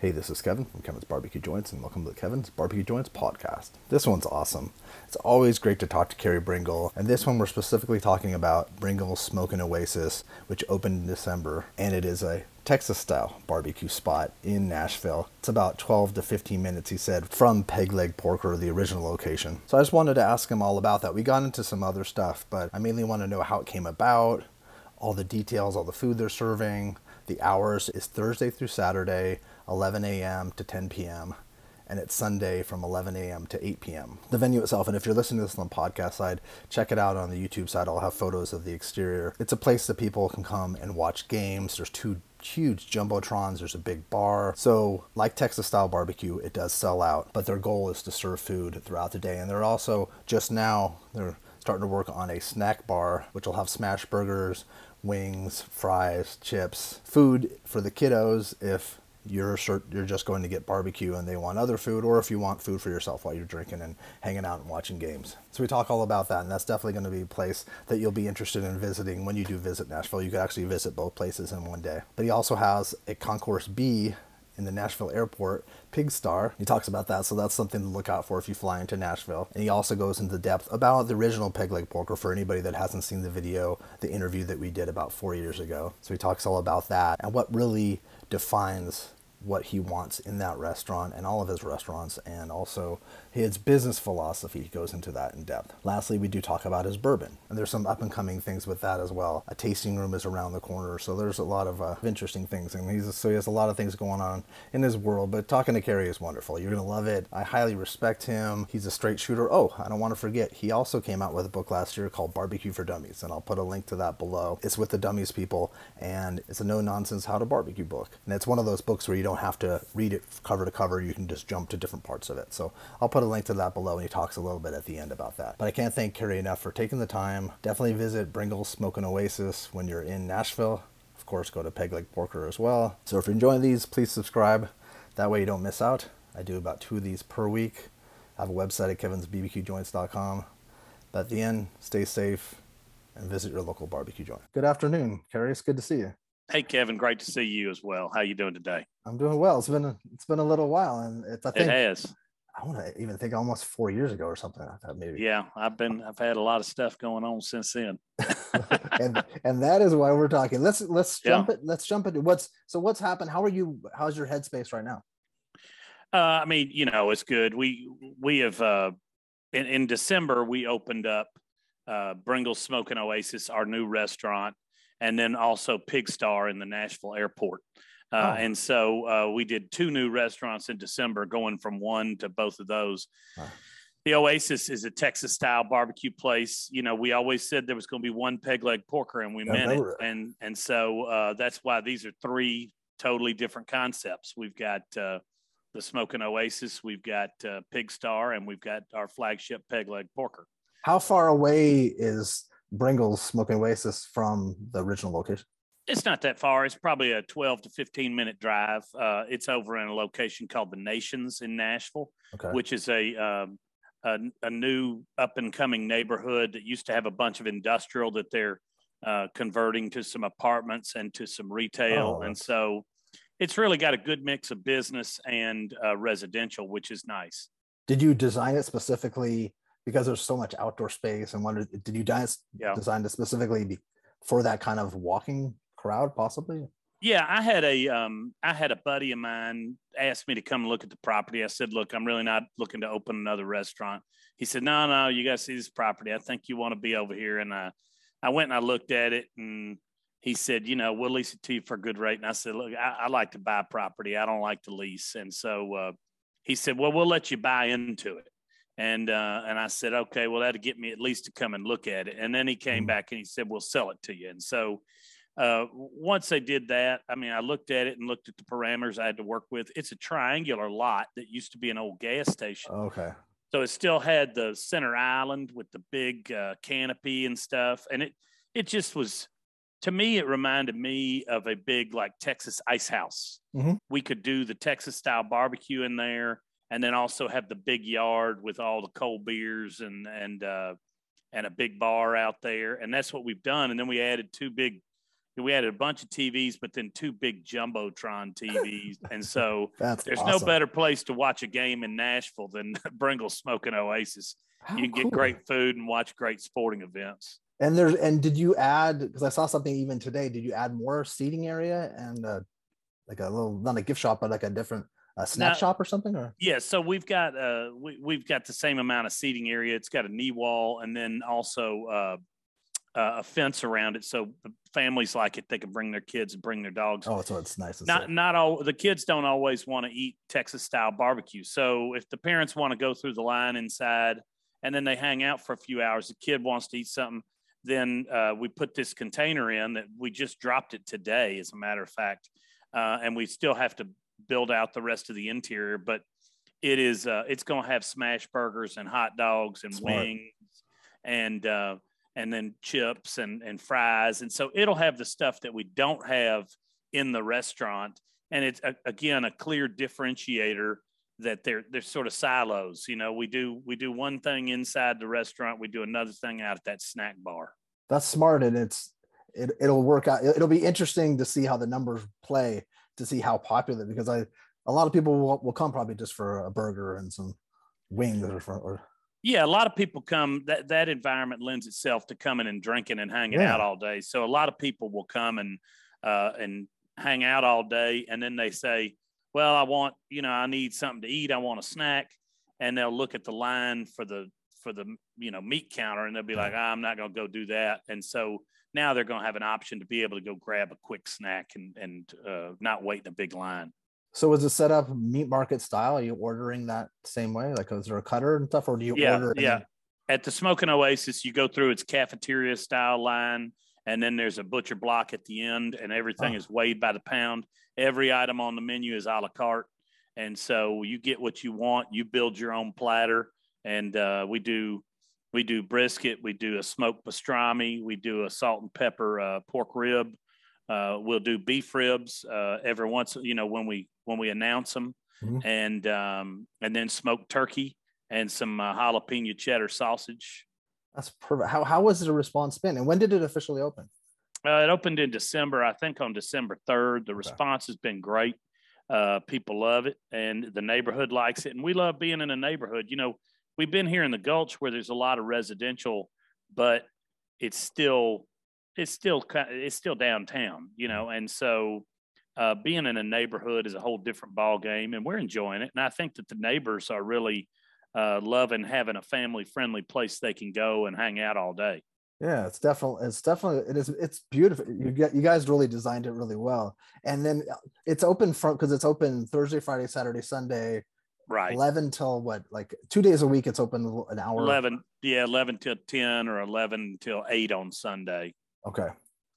Hey, this is Kevin from Kevin's Barbecue Joints, and welcome to the Kevin's Barbecue Joints podcast. This one's awesome. It's always great to talk to Carey Bringle, and this one we're specifically talking about Bringle's Smokin' Oasis, which opened in December, and it is a Texas style barbecue spot in Nashville. It's about 12 to 15 minutes, he said, from Peg Leg Porker, the original location. So I just wanted to ask him all about that. We got into some other stuff, but I mainly want to know how it came about, all the details, all the food they're serving. The hours is Thursday through Saturday 11 a.m. to 10 p.m. And it's Sunday from 11 a.m. to 8 p.m. The venue itself, and if you're listening to this on the podcast side, check it out on the YouTube side. I'll have photos of the exterior. It's a place that people can come and watch games. There's two huge jumbotrons. There's a big bar. So, like Texas style barbecue, it does sell out, but their goal is to serve food throughout the day. And they're also just now they're starting to work on a snack bar, which will have smash burgers, wings, fries, chips, food for the kiddos if you're you're just going to get barbecue and they want other food, or if you want food for yourself while you're drinking and hanging out and watching games. So we talk all about that, and that's definitely going to be a place that you'll be interested in visiting when you do visit Nashville. You could actually visit both places in one day. But he also has a Concourse B in the Nashville airport, Pig Star. He talks about that, so that's something to look out for if you fly into Nashville. And he also goes into depth about the original Peg Leg Porker for anybody that hasn't seen the video, the interview that we did about four years ago. So he talks all about that and what really defines what he wants in that restaurant and all of his restaurants and also his business philosophy goes into that in depth. Lastly, we do talk about his bourbon, and there's some up and coming things with that as well. A tasting room is around the corner, so there's a lot of uh, interesting things, and he's so he has a lot of things going on in his world. But talking to Carey is wonderful. You're gonna love it. I highly respect him. He's a straight shooter. Oh, I don't want to forget, he also came out with a book last year called Barbecue for Dummies, and I'll put a link to that below. It's with the Dummies people, and it's a no nonsense how to barbecue book, and it's one of those books where you don't have to read it cover to cover. You can just jump to different parts of it. So I'll put a link to that below, and he talks a little bit at the end about that. But I can't thank Carey enough for taking the time. Definitely visit Bringle's Smokin' Oasis when you're in Nashville. Of course, go to Peg Leg Porker as well. So if you're enjoying these, please subscribe. That way you don't miss out. I do about two of these per week. I have a website at kevinsbbqjoints.com. But at the end, stay safe and visit your local barbecue joint. Good afternoon, Carey. It's good to see you. Hey, Kevin. Great to see you as well. How you doing today? I'm doing well. It's been a, it's been a little while, and it's I think it has. I want to even think almost four years ago or something like that, maybe. Yeah, I've been I've had a lot of stuff going on since then. and and that is why we're talking. Let's let's jump yeah. it. Let's jump into what's so what's happened. How are you? How's your headspace right now? Uh, I mean, you know, it's good. We we have uh, in in December we opened up uh, Bringle's Smokin' Oasis, our new restaurant, and then also Pig Star in the Nashville airport. Uh, oh. And so uh, we did two new restaurants in December, going from one to both of those. The Oasis is a Texas style barbecue place. You know, we always said there was going to be one peg leg porker, and we yeah, meant it. And and so uh, that's why these are three totally different concepts. We've got uh, the Smokin' Oasis, we've got uh, Pig Star, and we've got our flagship peg leg porker. How far away is Bringle's Smokin' Oasis from the original location? It's not that far. It's probably a 12 to 15 minute drive. Uh, it's over in a location called the Nations in Nashville, okay. which is a, um, a, a new up and coming neighborhood that used to have a bunch of industrial that they're uh, converting to some apartments and to some retail. Oh, and so it's really got a good mix of business and uh, residential, which is nice. Did you design it specifically because there's so much outdoor space and wonder did you design, yeah. design it specifically be, for that kind of walking crowd possibly? Yeah i had a um i had a buddy of mine asked me to come look at the property. I said look i'm really not looking to open another restaurant. He said no no you got to see this property. I think you want to be over here. And i i went and i looked at it and he said you know we'll lease it to you for a good rate. And i said look i, I like to buy property. I don't like to lease. And so uh, he said well we'll let you buy into it. And uh, and I said, okay, well that'll get me at least to come and look at it. And then he came mm-hmm. back and he said, we'll sell it to you. And so uh, once they did that, I mean, I looked at it and looked at the parameters I had to work with. It's a triangular lot that used to be an old gas station. Okay. So it still had the center island with the big uh, canopy and stuff, and it it just was to me it reminded me of a big like Texas ice house. Mm-hmm. We could do the Texas style barbecue in there and then also have the big yard with all the cold beers and and uh, and a big bar out there. And that's what we've done. And then we added two big. We added a bunch of TVs, but then two big jumbotron TVs, and so That's there's awesome. no better place to watch a game in Nashville than Bringle Smoking Oasis. How you can get great food and watch great sporting events. And there's and did you add because I saw something even today? Did you add more seating area and uh, like a little not a gift shop but like a different uh, snack No. shop or something? Or Yeah, so we've got uh we, we've got the same amount of seating area. It's got a knee wall and then also uh, uh, a fence around it, so the families like it. They can bring their kids and bring their dogs. oh, so it's nice. Not safe. not all the kids don't always want to eat Texas style barbecue. So if the parents want to go through the line inside and then they hang out for a few hours, the kid wants to eat something, then uh, we put this container in that we just dropped it today, as a matter of fact, uh, and we still have to build out the rest of the interior, but it is uh, it's going to have smash burgers and hot dogs and Smart. wings and uh, and then chips and and fries, and so it'll have the stuff that we don't have in the restaurant, and it's a, again a clear differentiator that they're they're sort of silos. You know, we do we do one thing inside the restaurant, we do another thing out at that snack bar. That's smart, and it's it, it'll work out. It'll be interesting to see how the numbers play to see how popular because I a lot of people will, will come probably just for a burger and some wings or, for, or Yeah, a lot of people come. That that environment lends itself to coming and drinking and hanging Yeah. out all day. So a lot of people will come and uh, and hang out all day, and then they say, "Well, I want you know I need something to eat. I want a snack," and they'll look at the line for the for the you know meat counter, and they'll be like, "I'm not going to go do that." And so now they're going to have an option to be able to go grab a quick snack and and uh, not wait in a big line. So is it set up meat market style? Are you ordering that same way? Like, is there a cutter and stuff, or do you Yeah, order? it yeah. then- at the Smoking Oasis, you go through its cafeteria style line, and then there's a butcher block at the end, and everything Oh. is weighed by the pound. Every item on the menu is a la carte, and so you get what you want. You build your own platter, and uh, we do we do brisket, we do a smoked pastrami, we do a salt and pepper uh, pork rib. Uh, we'll do beef ribs uh, every once, you know, when we when we announce them, Mhm. and um, and then smoked turkey and some uh, jalapeno cheddar sausage. That's perfect. How how was the response been, and when did it officially open? Uh, it opened in December, I think on December 3rd. The response has been great. Uh, people love it and the neighborhood likes it. And we love being in a neighborhood. You know, we've been here in the Gulch where there's a lot of residential, but it's still, it's still, it's still downtown, you know, and so uh, being in a neighborhood is a whole different ball game and we're enjoying it. And I think that the neighbors are really uh, loving having a family friendly place they can go and hang out all day. Yeah, it's definitely it's definitely it is it's beautiful. You get you guys really designed it really well, and then uh, it's open from because it's open Thursday, Friday, Saturday, Sunday, Right. eleven till what like two days a week. It's open an hour. 11 yeah 11 till 10 or 11 till 8 on sunday Okay.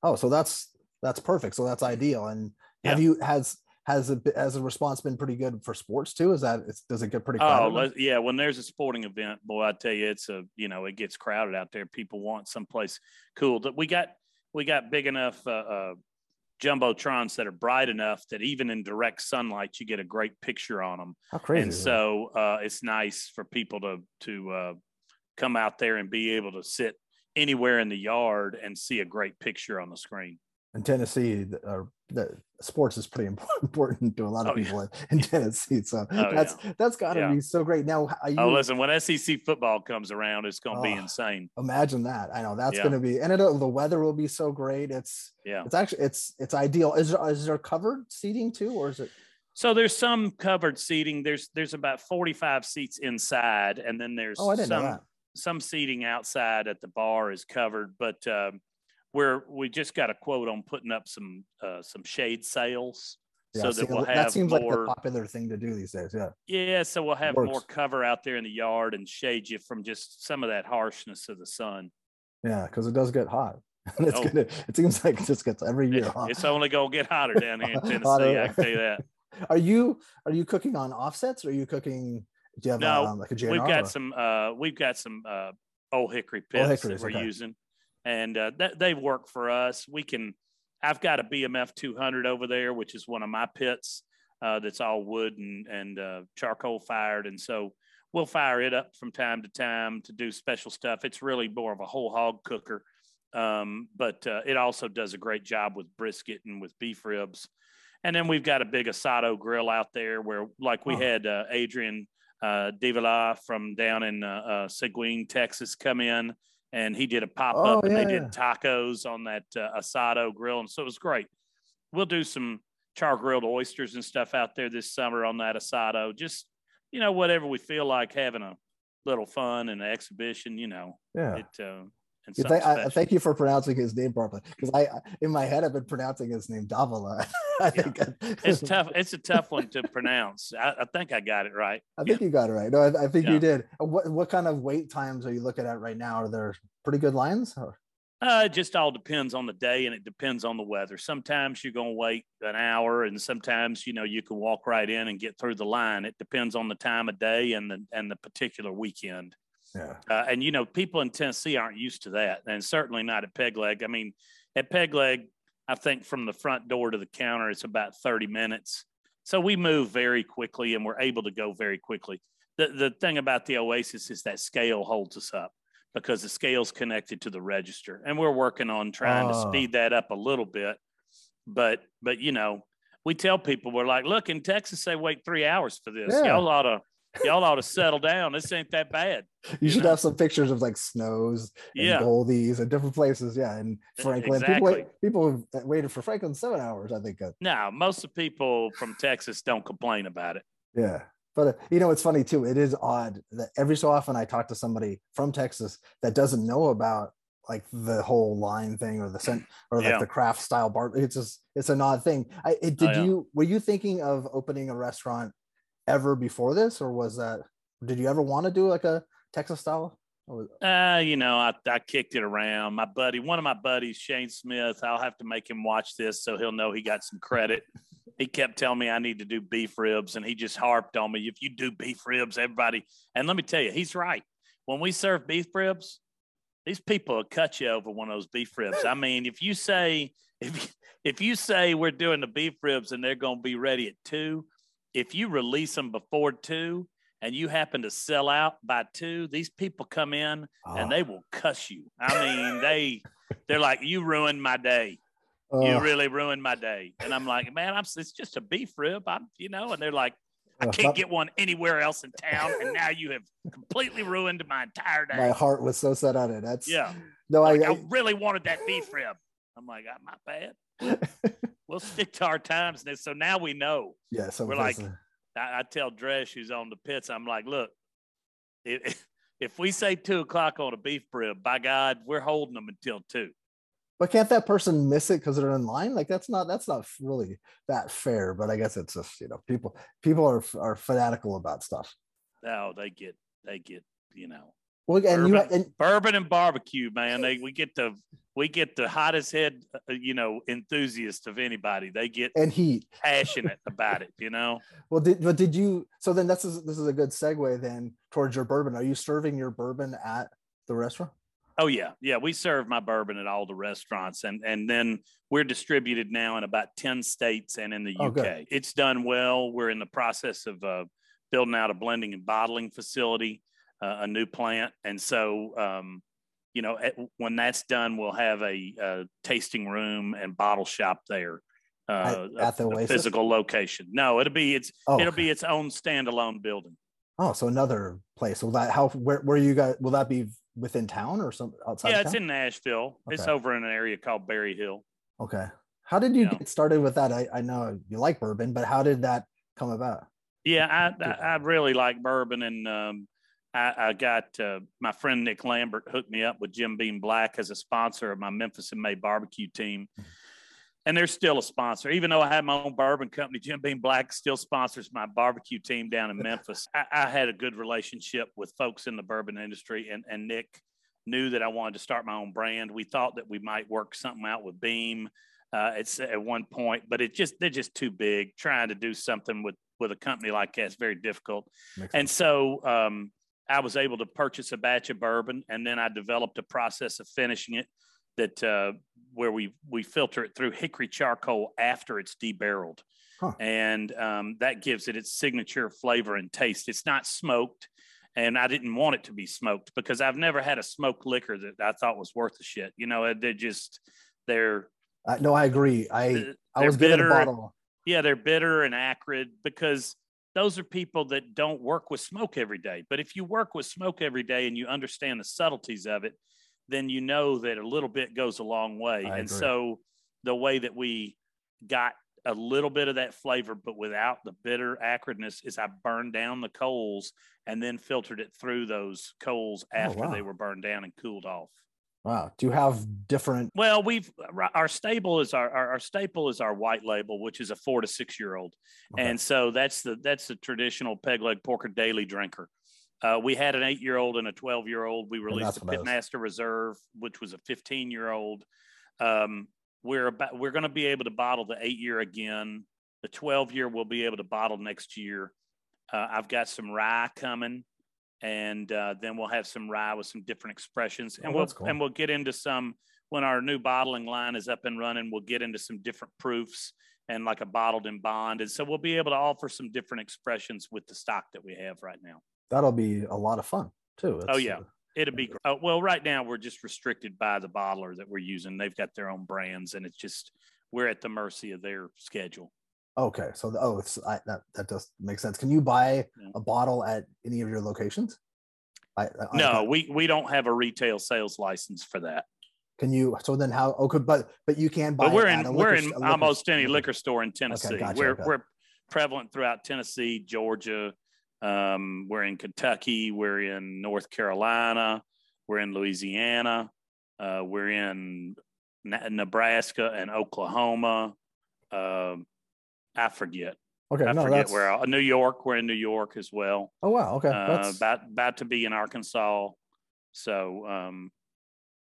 Oh, so that's that's perfect. So that's ideal. And have you has has a has a response been pretty good for sports too? Is that it's, does it get pretty oh crowded? let- yeah when there's a sporting event boy i tell you it's a you know it gets crowded out there people want someplace cool that we got we got big enough uh, uh jumbotrons that are bright enough that even in direct sunlight you get a great picture on them How crazy! and so uh, it's nice for people to to uh, come out there and be able to sit anywhere in the yard and see a great picture on the screen in Tennessee, the, uh, the sports is pretty important to a lot of Oh, people in, in Tennessee. So Oh, that's that's got to Yeah. be so great. Now, are you oh listen when sec football comes around it's going to be Oh. insane imagine that? I know that's Yeah. going to be, and it'll, the weather will be so great. It's yeah it's actually it's it's ideal. Is there is there covered seating too, or is it? So there's some covered seating. There's there's about 45 seats inside, and then there's Oh, I didn't know that. Some seating outside at the bar is covered. But um, we're we just got a quote on putting up some uh, some shade sails Yeah, so that we'll that have seems like more. the popular thing to do these days. Yeah. yeah, so we'll have more cover out there in the yard and shade you from just some of that harshness of the sun. Yeah, because it does get hot. And it's Oh. gonna it seems like it just gets every year It- it's only gonna get hotter down here in Tennessee. I can tell you that. Are you are you cooking on offsets or are you cooking do you have No, um, like a we've got or- some uh we've got some uh old hickory pits hickories, that we're okay. using. And uh that they work for us. We can i've got a bmf 200 over there which is one of my pits uh that's all wood and and uh charcoal fired. And so we'll fire it up from time to time to do special stuff. It's really more of a whole hog cooker. Um, but uh, it also does a great job with brisket and with beef ribs. And then we've got a big asado grill out there where, like, we had uh, Adrian uh, Davila from down in uh, uh, Seguin, Texas, come in and he did a pop up Oh, and they did tacos on that uh, asado grill. And so it was great. We'll do some char grilled oysters and stuff out there this summer on that asado. Just, you know, whatever we feel like having a little fun and an exhibition, you know, Yeah. it, uh, and You something thank, I, thank you for pronouncing his name properly because I, in my head, I've been pronouncing his name Davala. I think it's tough. It's a tough one to pronounce. I, I think I got it right. I think you got it right. No, I, I think Yeah. you did. Uh, What what kind of wait times are you looking at right now? Are there pretty good lines? Or? Uh, it just all depends on the day and it depends on the weather. Sometimes you're going to wait an hour, and sometimes you know you can walk right in and get through the line. It depends on the time of day and the and the particular weekend. Yeah. Uh, and you know, people in Tennessee aren't used to that, and certainly not at Peg Leg. I mean, at Peg Leg, I think from the front door to the counter, it's about 30 minutes. So we move very quickly, and we're able to go very quickly. The the thing about the Oasis is that scale holds us up because the scale's connected to the register, and we're working on trying to Oh. speed that up a little bit. But but you know, we tell people we're like, look, in Texas they wait three hours for this. Yeah. Y'all ought to y'all ought to settle down. This ain't that bad. You should know? have some pictures of like Snow's and Yeah. Goldee's and different places. Yeah. And Franklin. People, exactly. people have waited for Franklin seven hours, I think. uh, No, most of the people from Texas don't complain about it. Yeah. But uh, you know, it's funny too. It is odd that every so often I talk to somebody from Texas that doesn't know about like the whole line thing or the scent or like Yeah. the craft style bar. It's just it's an odd thing. I it, Oh, did yeah. you were you thinking of opening a restaurant ever before this, or was that did you ever want to do like a Texas style? Uh, you know, I, I kicked it around. My buddy, one of my buddies, Shane Smith, I'll have to make him watch this so he'll know he got some credit. He kept telling me I need to do beef ribs, and he just harped on me. If you do beef ribs, everybody, and let me tell you, he's right. When we serve beef ribs, these people will cut you over one of those beef ribs. I mean, if you say if if you say we're doing the beef ribs and they're going to be ready at two, if you release them before two and you happen to sell out by two, these people come in and they will cuss you. I mean, they they're like, "You ruined my day. You really ruined my day." And I'm like, "Man, I'm it's just a beef rib. I'm you know." And they're like, "I can't get one anywhere else in town, and now you have completely ruined my entire day." my heart was so set on it. That's Yeah, no, I, like, I I really wanted that beef rib. I'm like, "Ah, "My bad." We'll stick to our times, and so now we know. yeah. So we're like, I, I tell Dresh, who's on the pits, I'm like, look, if, if we say two o'clock on a beef rib, by God, we're holding them until two. But can't that person miss it because they're in line? Like that's not that's not really that fair. But I guess it's just you know people people are are fanatical about stuff. Oh, they get, they get, you know, Well, and you Bourbon. and bourbon and barbecue, man. They we get the we get the hottest head, uh, you know, enthusiast of anybody. They get and heat. passionate about it, you know. Well, did but did you? So then this is this is a good segue then towards your bourbon. Are you serving your bourbon at the restaurant? Oh yeah, yeah. We serve my bourbon at all the restaurants, and and then we're distributed now in about ten states and in the Oh, UK. good. It's done well. We're in the process of uh, building out a blending and bottling facility, uh, a new plant, and so um, you know at, when that's done, we'll have a, a tasting room and bottle shop there. Uh, At- at the a- a physical location. No, it'll be it's Oh, it'll be its own standalone building. oh, so another place. Will that how where where you guys will that be within town or some outside? yeah, it's in Nashville. It's over in an area called Berry Hill. Okay. How did you get started with that? I, I know you like bourbon, but how did that come about? Yeah, I, I, I really like bourbon, and um, I, I got uh, my friend Nick Lambert hooked me up with Jim Beam Black as a sponsor of my Memphis in May barbecue team, and they're still a sponsor. Even though I had my own bourbon company, Jim Beam Black still sponsors my barbecue team down in Memphis. I, I had a good relationship with folks in the bourbon industry, and and Nick knew that I wanted to start my own brand. We thought that we might work something out with Beam. Uh, it's at one point, but it just they're just too big. Trying to do something with with a company like that is very difficult. Makes And sense. so um, I was able to purchase a batch of bourbon, and then I developed a process of finishing it that uh, where we we filter it through hickory charcoal after it's debarreled, Huh. and um, that gives it its signature flavor and taste. It's not smoked. and I didn't want it to be smoked because I've never had a smoked liquor that I thought was worth the shit. You know, they're just they're. Uh, no, I agree. I I was bitter. given a bottle. Yeah, they're bitter and acrid because those are people that don't work with smoke every day. But if you work with smoke every day and you understand the subtleties of it, then you know that a little bit goes a long way. I and agree. so the way that we got a little bit of that flavor, but without the bitter acridness, is I burned down the coals and then filtered it through those coals oh, after wow. they were burned down and cooled off. Wow. Do you have different? Well, we've our stable is our, our, our staple is our white label, which is a four to six year old, Okay. and so that's the that's the traditional peg leg porker daily drinker. Uh, we had an eight year old and a twelve year old. We released what I was- Pitmaster Reserve, which was a fifteen year old. Um, we're about we're going to be able to bottle the eight year again. The twelve year we'll be able to bottle next year. Uh, I've got some rye coming, and uh, then we'll have some rye with some different expressions, and Oh, we'll cool. and we'll get into some when our new bottling line is up and running. We'll get into some different proofs and like a bottled in bond, and so we'll be able to offer some different expressions with the stock that we have right now. That'll be a lot of fun too. Oh, yeah. uh, It'll be uh, well. Right now, we're just restricted by the bottler that we're using. They've got their own brands, and it's just we're at the mercy of their schedule. Okay, so the, oh, it's I, that that does make sense. Can you buy a bottle at any of your locations? I, I- No, we we don't have a retail sales license for that. Can you? So then how? Okay, but but you can buy. But we're it at a in we're liquor in liquor almost any liquor store in Tennessee. gotcha, we're okay. we're prevalent throughout Tennessee, Georgia. Um, we're in Kentucky. We're in North Carolina. We're in Louisiana. Uh, we're in Nebraska and Oklahoma. Um, I forget. Okay, I no, forget that's. where. else. New York. We're in New York as well. oh wow, okay, Uh, about about to be in Arkansas. So um,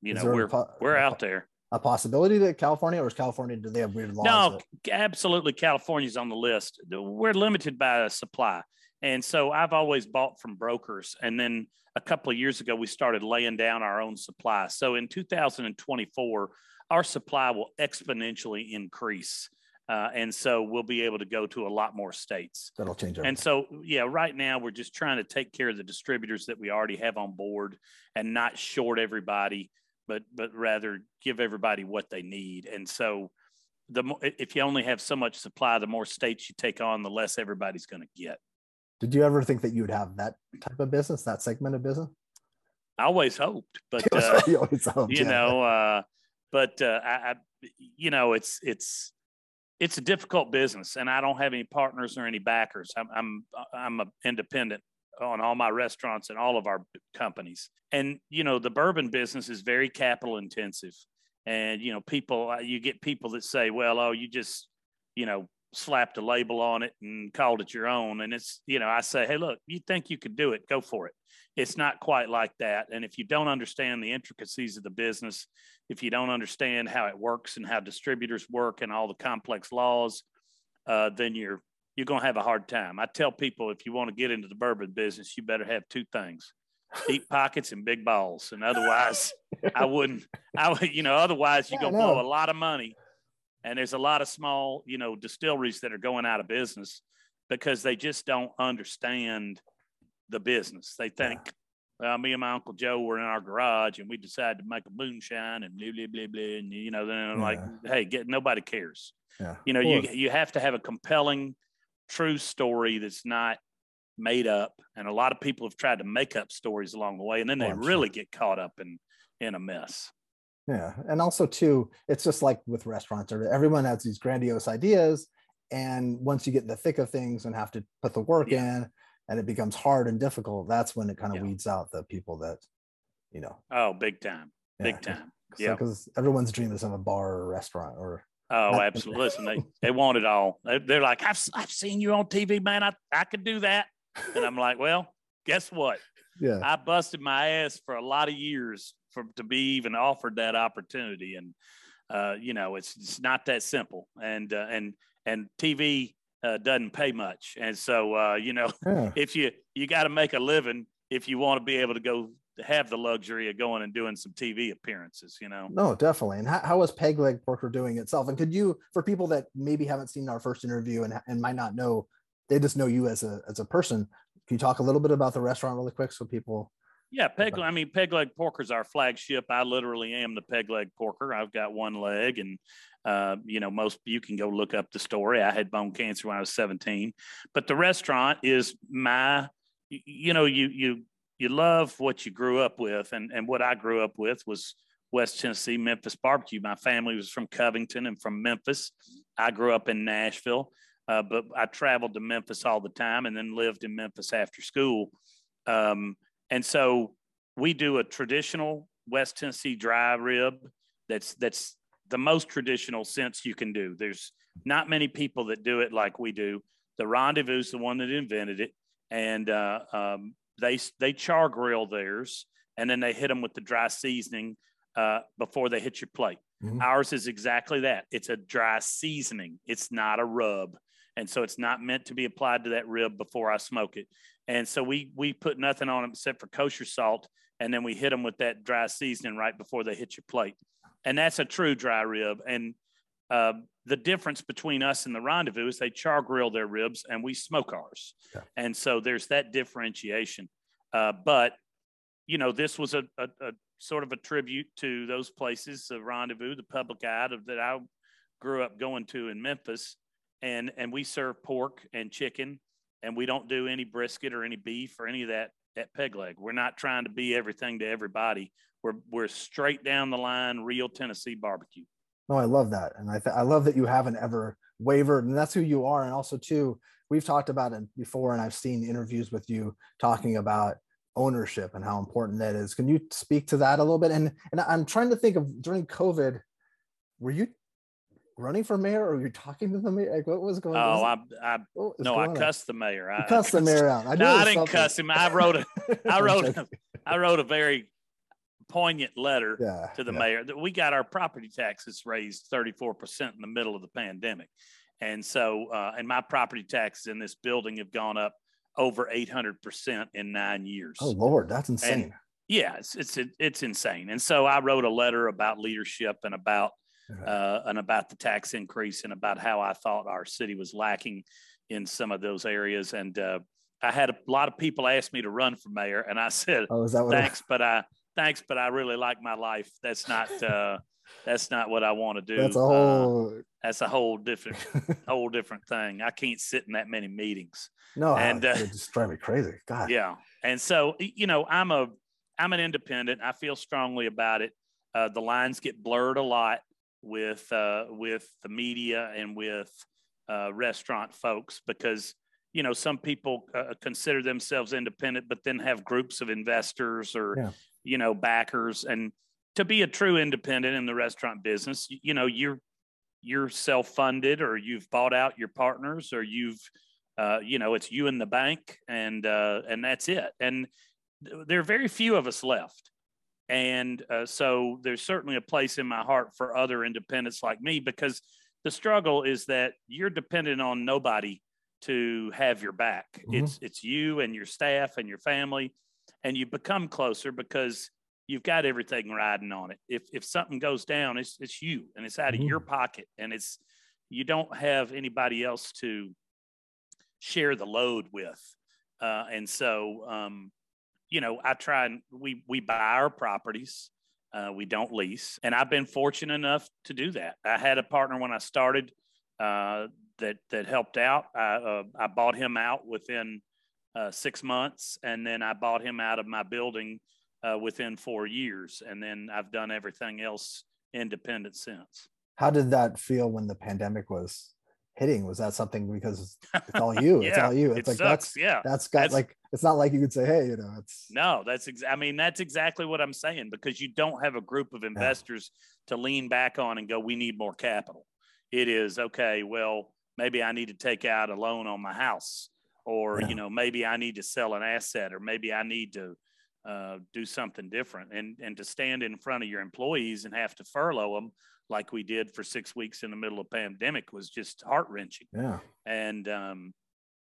you Is know we're po- we're out there. a possibility that California or is California? Do they have weird laws? No, that- absolutely. California's on the list. We're limited by supply. And so I've always bought from brokers. And then a couple of years ago, we started laying down our own supply. So in 2024, our supply will exponentially increase. Uh, and so we'll be able to go to a lot more states. that'll change everything. And so, yeah, right now we're just trying to take care of the distributors that we already have on board and not short everybody, but but rather give everybody what they need. And so, the if you only have so much supply, the more states you take on, the less everybody's going to get. Did you ever think that you would have that type of business, that segment of business? I always hoped, but uh, You always hoped, you yeah. know, uh, but uh, I, I, you know, it's it's it's a difficult business, and I don't have any partners or any backers. I'm I'm I'm a independent on all my restaurants and all of our companies, and you know, the bourbon business is very capital intensive, and you know, people you get people that say, well, oh, you just you know slapped a label on it and called it your own, and it's you know, I say, hey, look, you think you could do it, go for it it's not quite like that. And if you don't understand the intricacies of the business, if you don't understand how it works and how distributors work and all the complex laws, uh, then you're you're going to have a hard time. I tell people if you want to get into the bourbon business, you better have two things: deep pockets and big balls. And otherwise, I wouldn't. I would, you know, otherwise you're Yeah, going to blow a lot of money. And there's a lot of small, you know, distilleries that are going out of business because they just don't understand the business. They think, well, me and my uncle Joe were in our garage and we decided to make a moonshine and blah blah blah blah. And you know, then I'm like, hey, get nobody cares. Yeah, You know, you you have to have a compelling, true story that's not made up. And a lot of people have tried to make up stories along the way, and then Oh, they I'm really sure. get caught up in in a mess. Yeah, and also too, it's just like with restaurants, or everyone has these grandiose ideas, and once you get in the thick of things and have to put the work Yeah. in, and it becomes hard and difficult, that's when it kind of Yeah. weeds out the people that, you know, Oh, big time, big yeah, time. Yeah. because everyone's dream is of a bar or a restaurant or Oh, Not- absolutely. Listen, they, they want it all. They, they're like, I've, I've seen you on TV, man. I, I could do that. And I'm like, well, guess what? Yeah, I busted my ass for a lot of years for to be even offered that opportunity. And, uh, you know, it's, it's not that simple. And, uh, and, and TV uh, doesn't pay much. And so, uh, you know, yeah. if you, you got to make a living if you want to be able to go to have the luxury of going and doing some TV appearances, you know? No, definitely. And how, how is Peg Leg Porker doing itself? And could you, for people that maybe haven't seen our first interview and, and might not know, they just know you as a as a person, Can you talk a little bit about the restaurant really quick so people? Yeah, peg. I mean, peg leg porker is our flagship. I literally am the peg leg porker. I've got one leg, and uh, you know, most you can go look up the story. I had bone cancer when I was 17, but the restaurant is my. You know, you you you love what you grew up with, and and what I grew up with was West Tennessee Memphis barbecue. My family was from Covington and from Memphis. I grew up in Nashville, uh, but I traveled to Memphis all the time, and then lived in Memphis after school. Um, and so we do a traditional West Tennessee dry rib. That's that's the most traditional sense you can do. There's not many people that do it like we do. The Rendezvous is the one that invented it, and uh, um, they they char grill theirs, and then they hit them with the dry seasoning uh, before they hit your plate. Mm-hmm. Ours is exactly that. It's a dry seasoning. It's not a rub, and so it's not meant to be applied to that rib before I smoke it. And so we we put nothing on them except for kosher salt, and then we hit them with that dry seasoning right before they hit your plate. And that's a true dry rib. And uh, the difference between us and the rendezvous is they char grill their ribs and we smoke ours. Okay. And so there's that differentiation. Uh, but you know, this was a, a, a, sort of a tribute to those places, the rendezvous, the public eye that I grew up going to in Memphis. And, and we serve pork and chicken and we don't do any brisket or any beef or any of that at peg leg. We're not trying to be everything to everybody. We're we're straight down the line, real Tennessee barbecue. No, I love that, and I th- I love that you haven't ever wavered, and that's who you are. And also, too, we've talked about it before, and I've seen interviews with you talking about ownership and how important that is. Can you speak to that a little bit? And and I'm trying to think of during COVID, were you running for mayor or you're talking to the mayor? Like what was going on? Oh, I, I no, I cussed the mayor. I cussed the mayor out. I, no, I didn't something. cuss him. I wrote a, I wrote, a, I wrote a very poignant letter yeah, to the yeah. mayor that we got our property taxes raised 34% in the middle of the pandemic. And so, uh, and my property taxes in this building have gone up over 800% in nine years. Oh Lord, that's insane. And yeah, it's, it's, it's insane. And so I wrote a letter about leadership and about uh, and about the tax increase and about how I thought our city was lacking in some of those areas. And uh, I had a lot of people ask me to run for mayor, and I said, oh, "Thanks, but I thanks, but I really like my life. That's not uh, that's not what I want to do. That's a uh, whole that's a whole different whole different thing. I can't sit in that many meetings. No, and uh, just drive me crazy. God. Yeah, and so you know, I'm a I'm an independent. I feel strongly about it. Uh, the lines get blurred a lot with uh, with the media and with uh, restaurant folks because you know some people uh, consider themselves independent but then have groups of investors or yeah. you know backers. And to be a true independent in the restaurant business you, you know you're you're self-funded or you've bought out your partners or you've uh, you know it's you and the bank and uh, and that's it. And there are very few of us left and uh, so there's certainly a place in my heart for other independents like me because the struggle is that you're dependent on nobody to have your back. Mm-hmm. It's it's you and your staff and your family, and you become closer because you've got everything riding on it. If if something goes down, it's it's you and it's out mm-hmm. of your pocket, and it's you don't have anybody else to share the load with. Uh, and so um, you know, I try and we we buy our properties. Uh, we don't lease, and I've been fortunate enough to do that. I had a partner when I started uh, that that helped out. I uh, I bought him out within uh, six months, and then I bought him out of my building uh, within four years, and then I've done everything else independent since. How did that feel when the pandemic was hitting? Was that something because it's all you? yeah, it's all you. It's it like sucks. that's yeah. That's got that's, like it's not like you could say, hey, you know, it's no. That's ex- I mean, that's exactly what I'm saying because you don't have a group of investors yeah. to lean back on and go, we need more capital. It is okay. Well, maybe I need to take out a loan on my house, or yeah. you know, maybe I need to sell an asset, or maybe I need to uh, do something different. And and to stand in front of your employees and have to furlough them like we did for six weeks in the middle of pandemic was just heart wrenching. Yeah. And um,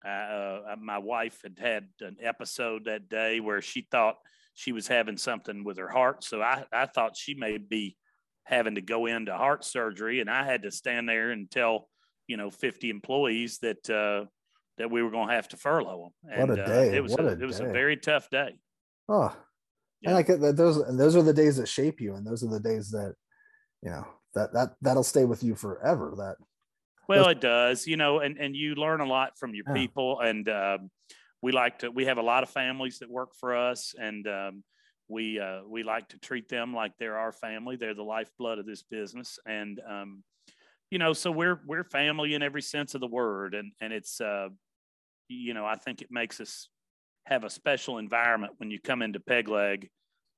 uh, uh, my wife had had an episode that day where she thought she was having something with her heart. So I, I thought she may be having to go into heart surgery. And I had to stand there and tell, you know, 50 employees that, uh, that we were going to have to furlough them. And, What a day. Uh, it was What a, a it was a very tough day. Oh, Yeah. and like that- those, and those are the days that shape you, and those are the days that, you know, that that that'll stay with you forever. That Well, it does, you know, and and you learn a lot from your Yeah. people, and um, we like to. We have a lot of families that work for us, and um, we uh, we like to treat them like they're our family. They're the lifeblood of this business, and um, you know, so we're we're family in every sense of the word, and and it's uh, you know, I think it makes us have a special environment when you come into Peg Leg.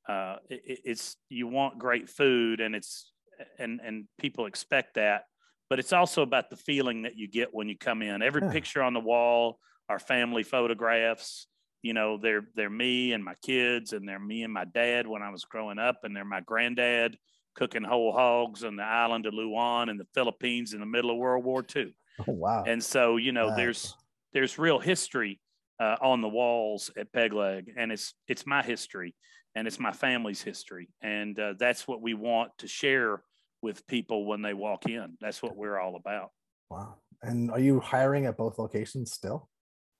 Uh, it, it- it's you want great food, and it's and and people expect that but it's also about the feeling that you get when you come in. Every Yeah. picture on the wall are family photographs. You know, they're they're me and my kids, and they're me and my dad when I was growing up, and they're my granddad cooking whole hogs on the island of Luan in the Philippines in the middle of World War II. oh wow, And so, you know, Wow. there's there's real history uh, on the walls at Peg Leg, and it's it's my history and it's my family's history, and uh, that's what we want to share with people when they walk in. That's what we're all about. wow. And are you hiring at both locations still?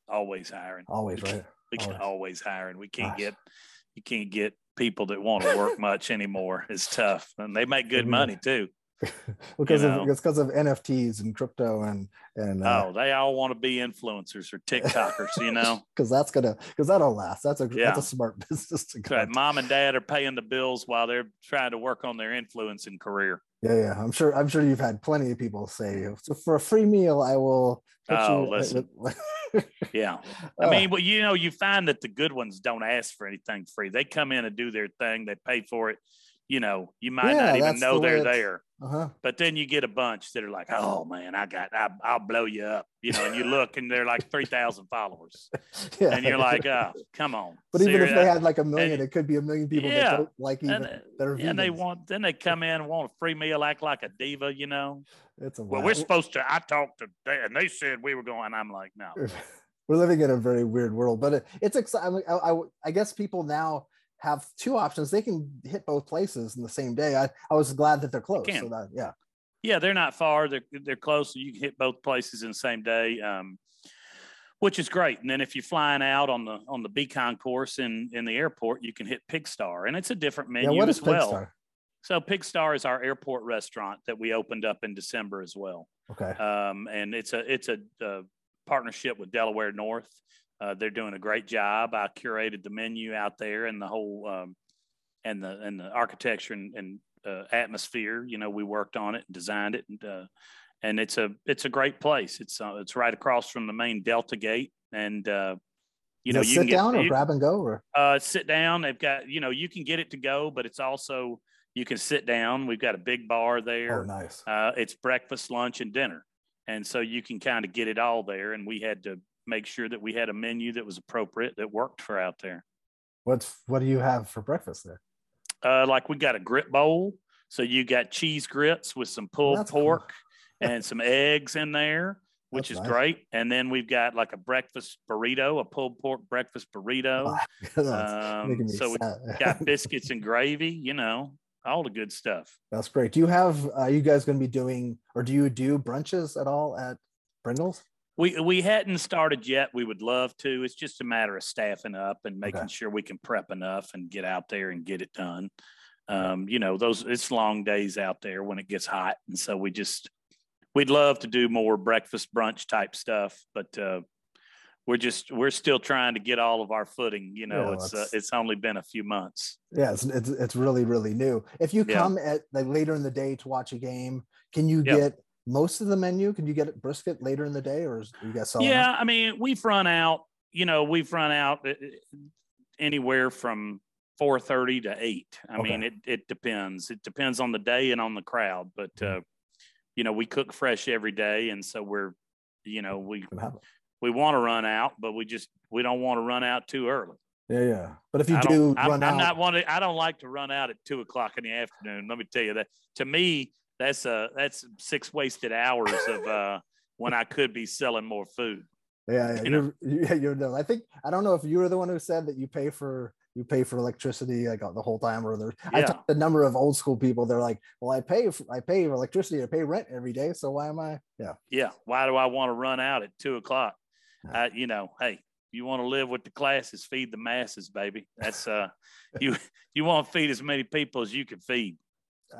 Always hiring. Always, right? We can Always. always hiring. We can't Gosh. get you can't get people that want to work much anymore. It's tough, and they make good money too. because know. of it's because of NFTs and crypto and and uh, Oh, they all want to be influencers or TikTokers, you know. because that's gonna because that'll last. That's a Yeah. that's a smart business to go. right. Mom and dad are paying the bills while they're trying to work on their influencing career. Yeah, yeah. I'm sure. I'm sure you've had plenty of people say, "So for a free meal, I will." Oh, you- listen. Yeah. I Uh, mean, well, you know, you find that the good ones don't ask for anything free. They come in and do their thing, they pay for it. You know, you might Yeah, not even know the they're there. uh-huh. But then you get a bunch that are like, oh man, I got, I, I'll blow you up. You know, and you look and they're like 3,000 followers. Yeah. And you're like, oh, come on. but even if they had like a million, and- it could be a million people Yeah, that don't like even and, that are and they want, then they come in and want a free meal, act like a diva, you know. It's a Well, we're supposed to, I talked to, and they said we were going, I'm like, no. we're living in a very weird world, but it, it's exciting. I, I, I guess people now have two options. They can hit both places in the same day. I, I was glad that they're close. So that, yeah. Yeah, they're not far. They're they're close. You can hit both places in the same day, um, which is great. And then if you're flying out on the on the B Concourse in in the airport, you can hit Pigstar, and it's a different Yeah. menu as well. Pigstar? So Pigstar is our airport restaurant that we opened up in December as well, Okay. um, and it's a it's a, uh partnership with Delaware North. Uh, they're doing a great job. I curated the menu out there and the whole um, and the and the architecture and, and uh, atmosphere. You know, we worked on it and designed it, and uh, and it's a it's a great place. It's uh, it's right across from the main Delta Gate, and uh, you know you sit can get down or grab and go or uh, sit down. They've got you know you can get it to go, but it's also you can sit down. We've got a big bar there. oh nice. Uh, it's breakfast, lunch, and dinner. And so you can kind of get it all there. And we had to make sure that we had a menu that was appropriate that worked for out there. What's what do you have for breakfast there? Uh, like we got a grit bowl. So you got cheese grits with some pulled that's cool. pork and some eggs in there, which That's is nice. great. And then we've got like a breakfast burrito, a pulled pork breakfast burrito. Um, so we got biscuits and gravy, you know, all the good stuff. That's great. Do you have uh, you guys going to be doing or do you do brunches at all at Bringle's? We we hadn't started yet. We would love to. It's just a matter of staffing up and making Okay. sure we can prep enough and get out there and get it done. Um, you know, those it's long days out there when it gets hot, and so we just we'd love to do more breakfast brunch type stuff, but uh, we're just we're still trying to get all of our footing. You know, Yeah, it's uh, it's only been a few months. Yeah, it's, it's it's really really new. If you Yeah. come at like later in the day to watch a game, can you Yeah. get most of the menu? Can you get brisket later in the day, or is you guys selling? out? Yeah, I mean, we've run out. You know, we've run out uh, uh, anywhere from four thirty to eight. I mean, it it depends. It depends on the day and on the crowd. But uh, you know, we cook fresh every day, and so we're, you know, we it. we want to run out, but we just we don't want to run out too early. Yeah, yeah. But if you I do I'm, run I'm out, not one. I don't like to run out at two o'clock in the afternoon. Let me tell you that. To me, that's a that's six wasted hours of uh, when I could be selling more food. yeah, yeah, you know. you're, yeah, you're no. I think I don't know if you were the one who said that you pay for you pay for electricity like the whole time, or there. I Yeah. talked to a number of old school people. They're like, well, I pay for, I pay for electricity, I pay rent every day, so why am I? Yeah, yeah why do i want to run out at two o'clock I, you know, hey, you want to live with the classes, feed the masses, baby. That's uh, you you want to feed as many people as you can feed.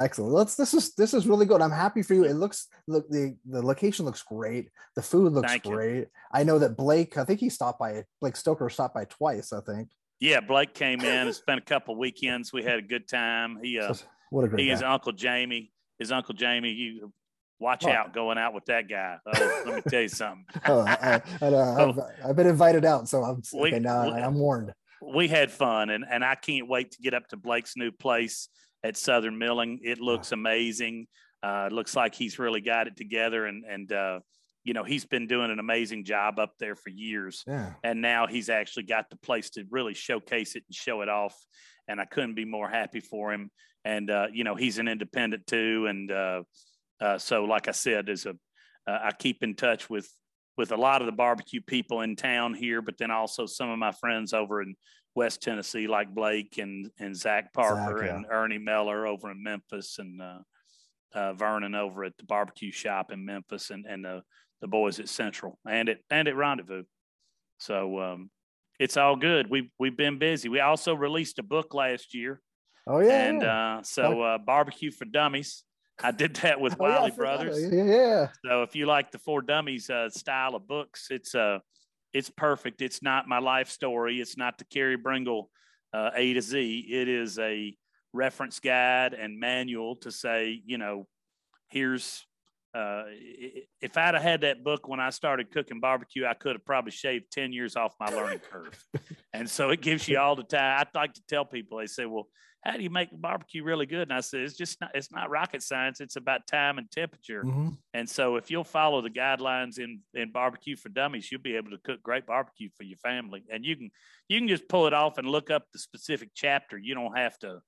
Excellent. Let's. This is this is really good. I'm happy for you. It looks look the the location looks great. The food looks Thank you. great. I know that Blake. I think he stopped by. Blake Stoker stopped by twice. I think. Yeah, Blake came in and spent a couple weekends. We had a good time. He uh, What a great. he guy. is Uncle Jamie. His Uncle Jamie. You watch Oh. out going out with that guy. Oh, let me tell you something. Oh, I, I, know. So- I've, I've been invited out, so I'm We- okay now. we- I'm warned. we had fun and, and I can't wait to get up to Blake's new place at Southern Milling. It looks amazing. Uh, it looks like he's really got it together and, and, uh, you know, he's been doing an amazing job up there for years. Yeah. And now he's actually got the place to really showcase it and show it off. And I couldn't be more happy for him. And, uh, you know, he's an independent too. And, uh, uh, so like I said, there's a, uh, I keep in touch with, with a lot of the barbecue people in town here, but then also some of my friends over in West Tennessee, like Blake and, and Zach Parker Zach, yeah. and Ernie Miller over in Memphis and, uh, uh, Vernon over at the barbecue shop in Memphis and, and, uh, the boys at Central and at, and at Rendezvous. So, um, it's all good. We've, we've been busy. We also released a book last year Oh yeah. and, yeah. uh, so, uh, barbecue for dummies. I did that with Oh, yeah, Wiley forgot. Brothers. Yeah, yeah. So if you like the For Dummies uh, style of books, it's uh, it's perfect. It's not my life story. It's not the Carey Bringle uh, A to Z. It is a reference guide and manual to say, you know, here's uh, if I'd have had that book when I started cooking barbecue, I could have probably shaved 10 years off my learning curve. and so it gives you all the time. I'd like to tell people, they say, well, how do you make barbecue really good? And I said, it's just not, it's not rocket science. It's about time and temperature. Mhm. And so if you'll follow the guidelines in, in barbecue for dummies, you'll be able to cook great barbecue for your family. And you can you can just pull it off and look up the specific chapter. You don't have to,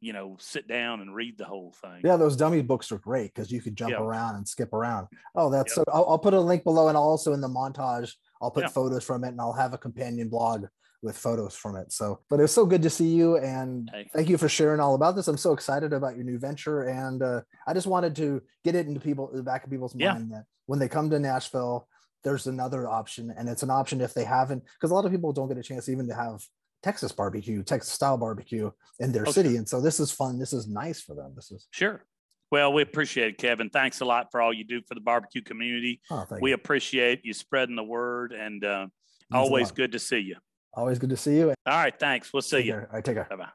you know, sit down and read the whole thing. Yeah, those dummy books are great because you could jump Yeah. around and skip around. Oh, that's Yep. so. I'll, I'll put a link below, and also in the montage, I'll put Yeah. photos from it, and I'll have a companion blog with photos from it. So, but it's so good to see you, and Hey. thank you for sharing all about this. I'm so excited about your new venture, and uh, I just wanted to get it into people, the back of people's Yeah. mind that when they come to Nashville, there's another option, and it's an option if they haven't, because a lot of people don't get a chance even to have Texas barbecue, Texas style barbecue in their Oh, city, and so this is fun. This is nice for them. This is Sure. Well, we appreciate it, Kevin. Thanks a lot for all you do for the barbecue community. oh, thank We you. appreciate you spreading the word and uh, always good to see you. Always good to see you. All right. Thanks. We'll see Take you. care. All right, take care. Bye bye.